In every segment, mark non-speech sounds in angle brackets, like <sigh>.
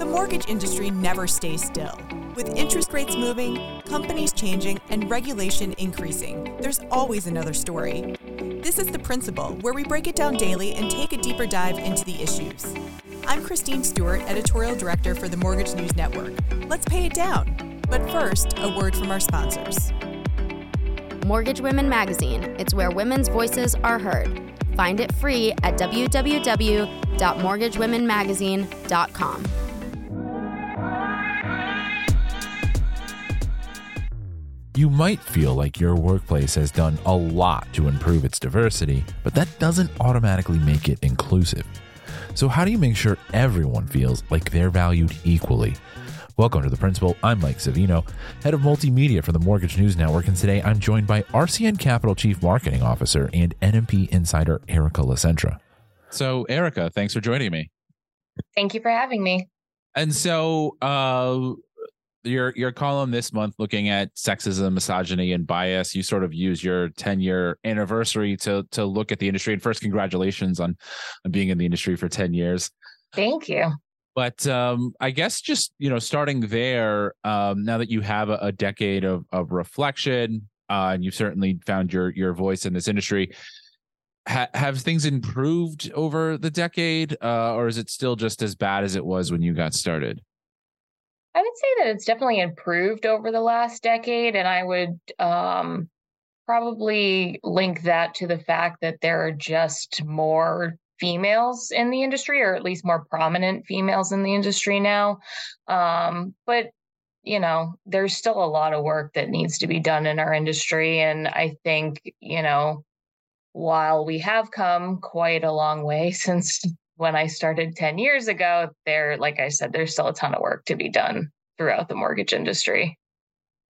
The mortgage industry never stays still. With interest rates moving, companies changing, and regulation increasing, there's always another story. This is The Principal, where we break it down daily and take a deeper dive into the issues. I'm Christine Stewart, Editorial Director for the Mortgage News Network. Let's pay it down. But first, a word from our sponsors. Mortgage Women Magazine. It's where women's voices are heard. Find it free at www.mortgagewomenmagazine.com. You might feel like your workplace has done a lot to improve its diversity, but that doesn't automatically make it inclusive. So, how do you make sure everyone feels like they're valued equally? Welcome to The Principal. I'm Mike Savino, head of multimedia for the Mortgage News Network, and today I'm joined by RCN Capital Chief Marketing Officer and NMP insider Erica LaCentra. So, Erica, thanks for joining me. Thank you for having me. And so, uh, your your column this month looking at sexism, misogyny, and bias. You sort of use your 10 year anniversary to to look at the industry. And first, congratulations on, on being in the industry for 10 years. Thank you. But um, I guess just you know, starting there, um, now that you have a, a decade of of reflection, uh, and you've certainly found your your voice in this industry. Ha- have things improved over the decade, uh, or is it still just as bad as it was when you got started? I would say that it's definitely improved over the last decade, and I would um, probably link that to the fact that there are just more females in the industry, or at least more prominent females in the industry now. Um, but you know, there's still a lot of work that needs to be done in our industry, and I think you know, while we have come quite a long way <laughs> since when I started 10 years ago, there, like I said, there's still a ton of work to be done throughout the mortgage industry.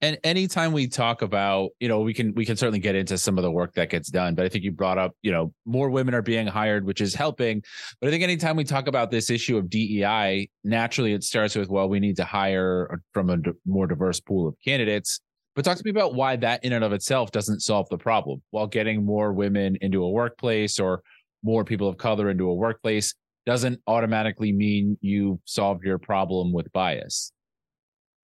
And anytime we talk about, you know, we can we can certainly get into some of the work that gets done, but I think you brought up, you know, more women are being hired, which is helping. But I think anytime we talk about this issue of DEI, naturally it starts with, well, we need to hire from a more diverse pool of candidates. But talk to me about why that in and of itself doesn't solve the problem. While getting more women into a workplace or more people of color into a workplace doesn't automatically mean you solved your problem with bias.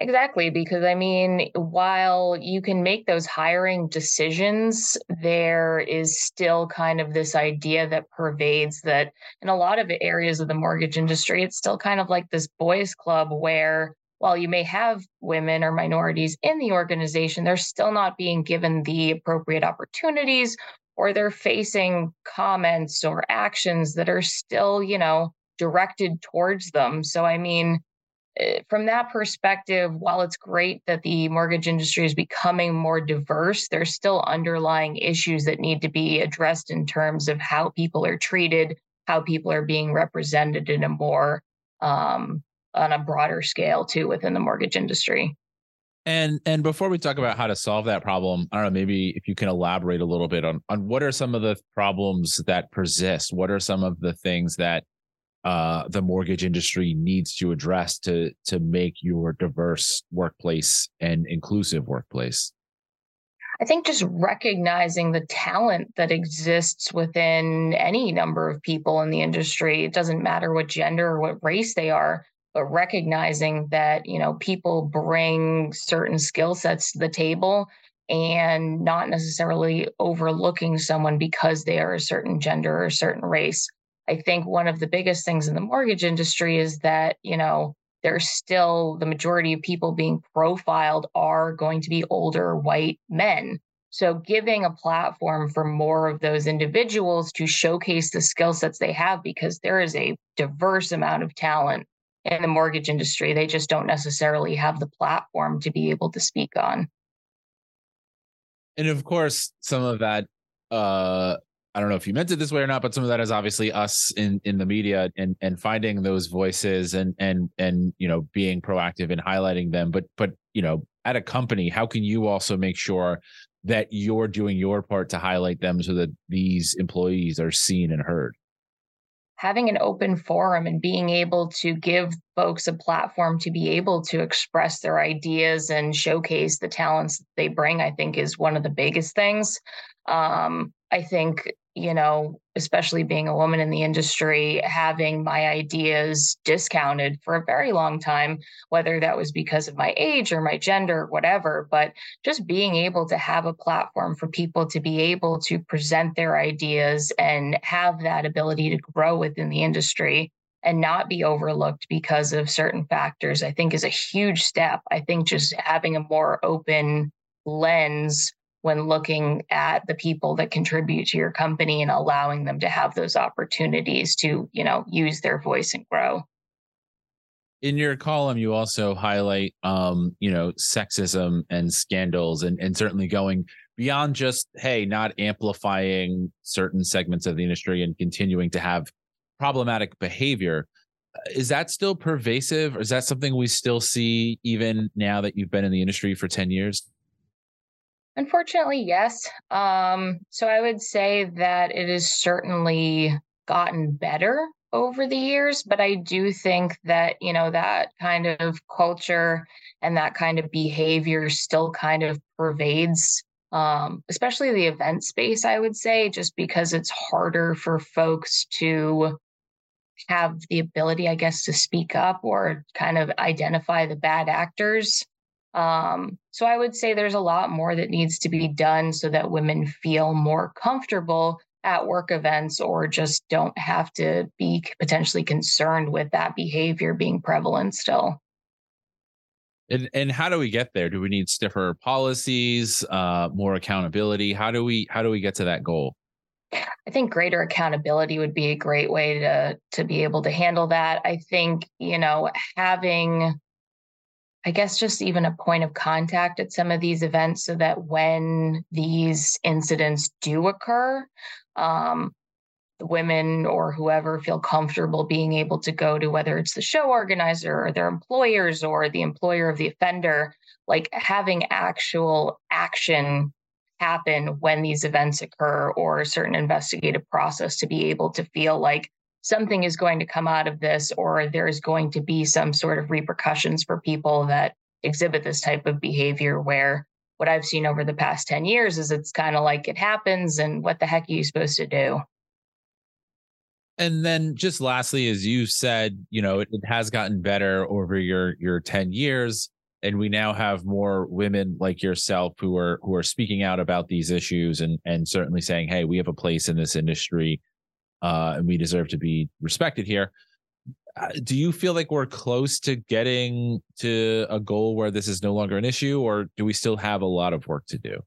Exactly, because I mean, while you can make those hiring decisions, there is still kind of this idea that pervades that in a lot of areas of the mortgage industry, it's still kind of like this boys' club where while you may have women or minorities in the organization, they're still not being given the appropriate opportunities or they're facing comments or actions that are still, you know, directed towards them. So, I mean, eh, from that perspective, while it's great that the mortgage industry is becoming more diverse, there's still underlying issues that need to be addressed in terms of how people are treated, how people are being represented in a more um, on a broader scale too within the mortgage industry. And and before we talk about how to solve that problem, I don't know, maybe if you can elaborate a little bit on on what are some of the problems that persist? What are some of the things that uh, the mortgage industry needs to address to to make your diverse workplace and inclusive workplace? I think just recognizing the talent that exists within any number of people in the industry. It doesn't matter what gender or what race they are but recognizing that you know people bring certain skill sets to the table and not necessarily overlooking someone because they are a certain gender or a certain race. I think one of the biggest things in the mortgage industry is that you know there's still the majority of people being profiled are going to be older white men. So giving a platform for more of those individuals to showcase the skill sets they have because there is a diverse amount of talent in the mortgage industry. They just don't necessarily have the platform to be able to speak on. And of course, some of that uh I don't know if you meant it this way or not, but some of that is obviously us in in the media and and finding those voices and and and you know being proactive in highlighting them. But but you know, at a company, how can you also make sure that you're doing your part to highlight them so that these employees are seen and heard? Having an open forum and being able to give folks a platform to be able to express their ideas and showcase the talents they bring, I think is one of the biggest things. Um, I think, you know, especially being a woman in the industry, having my ideas discounted for a very long time, whether that was because of my age or my gender, whatever, but just being able to have a platform for people to be able to present their ideas and have that ability to grow within the industry and not be overlooked because of certain factors, I think is a huge step. I think just having a more open lens when looking at the people that contribute to your company and allowing them to have those opportunities to, you know, use their voice and grow. In your column, you also highlight, um, you know, sexism and scandals, and and certainly going beyond just hey, not amplifying certain segments of the industry and continuing to have problematic behavior. Is that still pervasive? Or is that something we still see even now that you've been in the industry for 10 years? Unfortunately, yes. Um, so I would say that it has certainly gotten better over the years, but I do think that, you know, that kind of culture and that kind of behavior still kind of pervades, um, especially the event space, I would say, just because it's harder for folks to have the ability, I guess, to speak up or kind of identify the bad actors. Um, so I would say there's a lot more that needs to be done so that women feel more comfortable at work events or just don't have to be potentially concerned with that behavior being prevalent still. And and how do we get there? Do we need stiffer policies, uh, more accountability? How do we how do we get to that goal? I think greater accountability would be a great way to to be able to handle that. I think, you know, having I guess just even a point of contact at some of these events so that when these incidents do occur, um, the women or whoever feel comfortable being able to go to whether it's the show organizer or their employers or the employer of the offender, like having actual action happen when these events occur or a certain investigative process to be able to feel like something is going to come out of this or there's going to be some sort of repercussions for people that exhibit this type of behavior where what I've seen over the past 10 years is it's kind of like it happens and what the heck are you supposed to do? And then just lastly, as you said, you know, it, it has gotten better over your your 10 years. And we now have more women like yourself who are who are speaking out about these issues and and certainly saying, hey, we have a place in this industry uh, and we deserve to be respected here. Uh, do you feel like we're close to getting to a goal where this is no longer an issue, or do we still have a lot of work to do?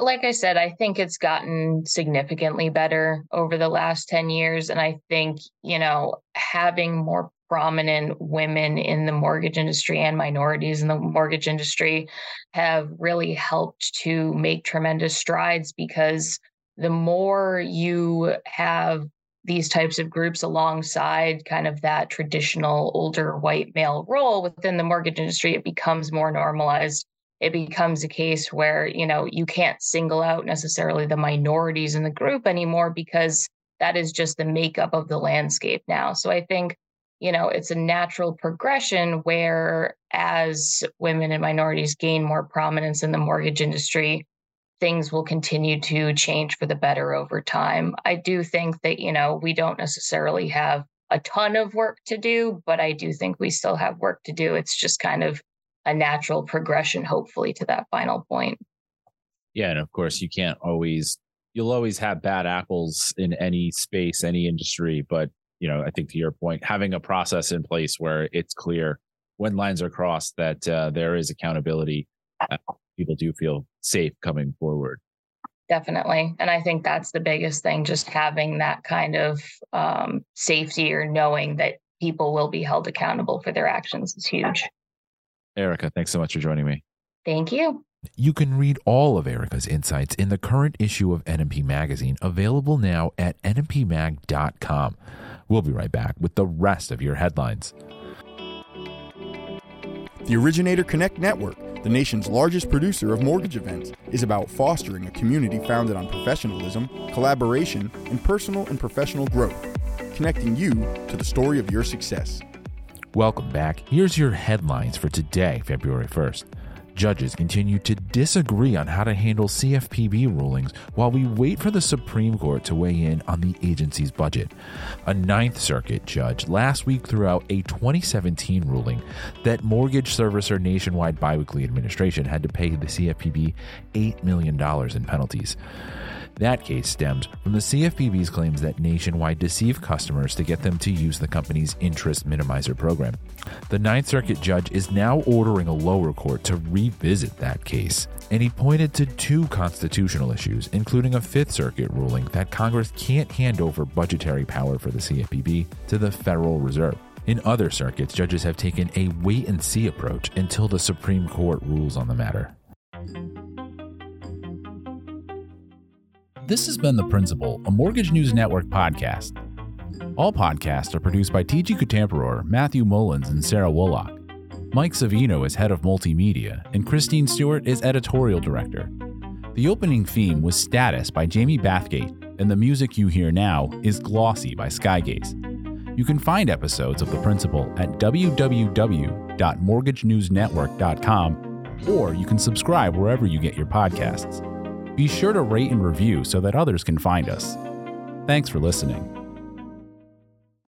Like I said, I think it's gotten significantly better over the last 10 years. And I think, you know, having more prominent women in the mortgage industry and minorities in the mortgage industry have really helped to make tremendous strides because the more you have these types of groups alongside kind of that traditional older white male role within the mortgage industry, it becomes more normalized. It becomes a case where, you know, you can't single out necessarily the minorities in the group anymore because that is just the makeup of the landscape now. So I think, you know, it's a natural progression where as women and minorities gain more prominence in the mortgage industry, things will continue to change for the better over time. I do think that, you know, we don't necessarily have a ton of work to do, but I do think we still have work to do. It's just kind of a natural progression, hopefully, to that final point. Yeah. And of course, you can't always, you'll always have bad apples in any space, any industry. But, you know, I think to your point, having a process in place where it's clear when lines are crossed that uh, there is accountability people do feel safe coming forward. Definitely. And I think that's the biggest thing, just having that kind of um, safety or knowing that people will be held accountable for their actions is huge. Erica, thanks so much for joining me. Thank you. You can read all of Erica's insights in the current issue of NMP Magazine, available now at nmpmag.com. We'll be right back with the rest of your headlines. The Originator Connect Network the nation's largest producer of mortgage events, is about fostering a community founded on professionalism, collaboration, and personal and professional growth, connecting you to the story of your success. Welcome back. Here's your headlines for today, February 1st. Judges continue to disagree on how to handle CFPB rulings while we wait for the Supreme Court to weigh in on the agency's budget. A Ninth Circuit judge last week threw out a 2017 ruling that mortgage servicer Nationwide Biweekly Administration had to pay the CFPB $8 million in penalties. That case stems from the CFPB's claims that Nationwide deceived customers to get them to use the company's interest minimizer program. The Ninth Circuit judge is now ordering a lower court to revisit that case, and he pointed to two constitutional issues, including a Fifth Circuit ruling that Congress can't hand over budgetary power for the CFPB to the Federal Reserve. In other circuits, judges have taken a wait and see approach until the Supreme Court rules on the matter. This has been The Principal, a Mortgage News Network podcast. All podcasts are produced by TG Kutamperor, Matthew Mullins, and Sarah Woloch. Mike Savino is head of multimedia, and Christine Stewart is editorial director. The opening theme was Status by Jamie Bathgate, and the music you hear now is Glossy by Skygaze. You can find episodes of The Principal at www.mortgagenewsnetwork.com, or you can subscribe wherever you get your podcasts. Be sure to rate and review so that others can find us. Thanks for listening.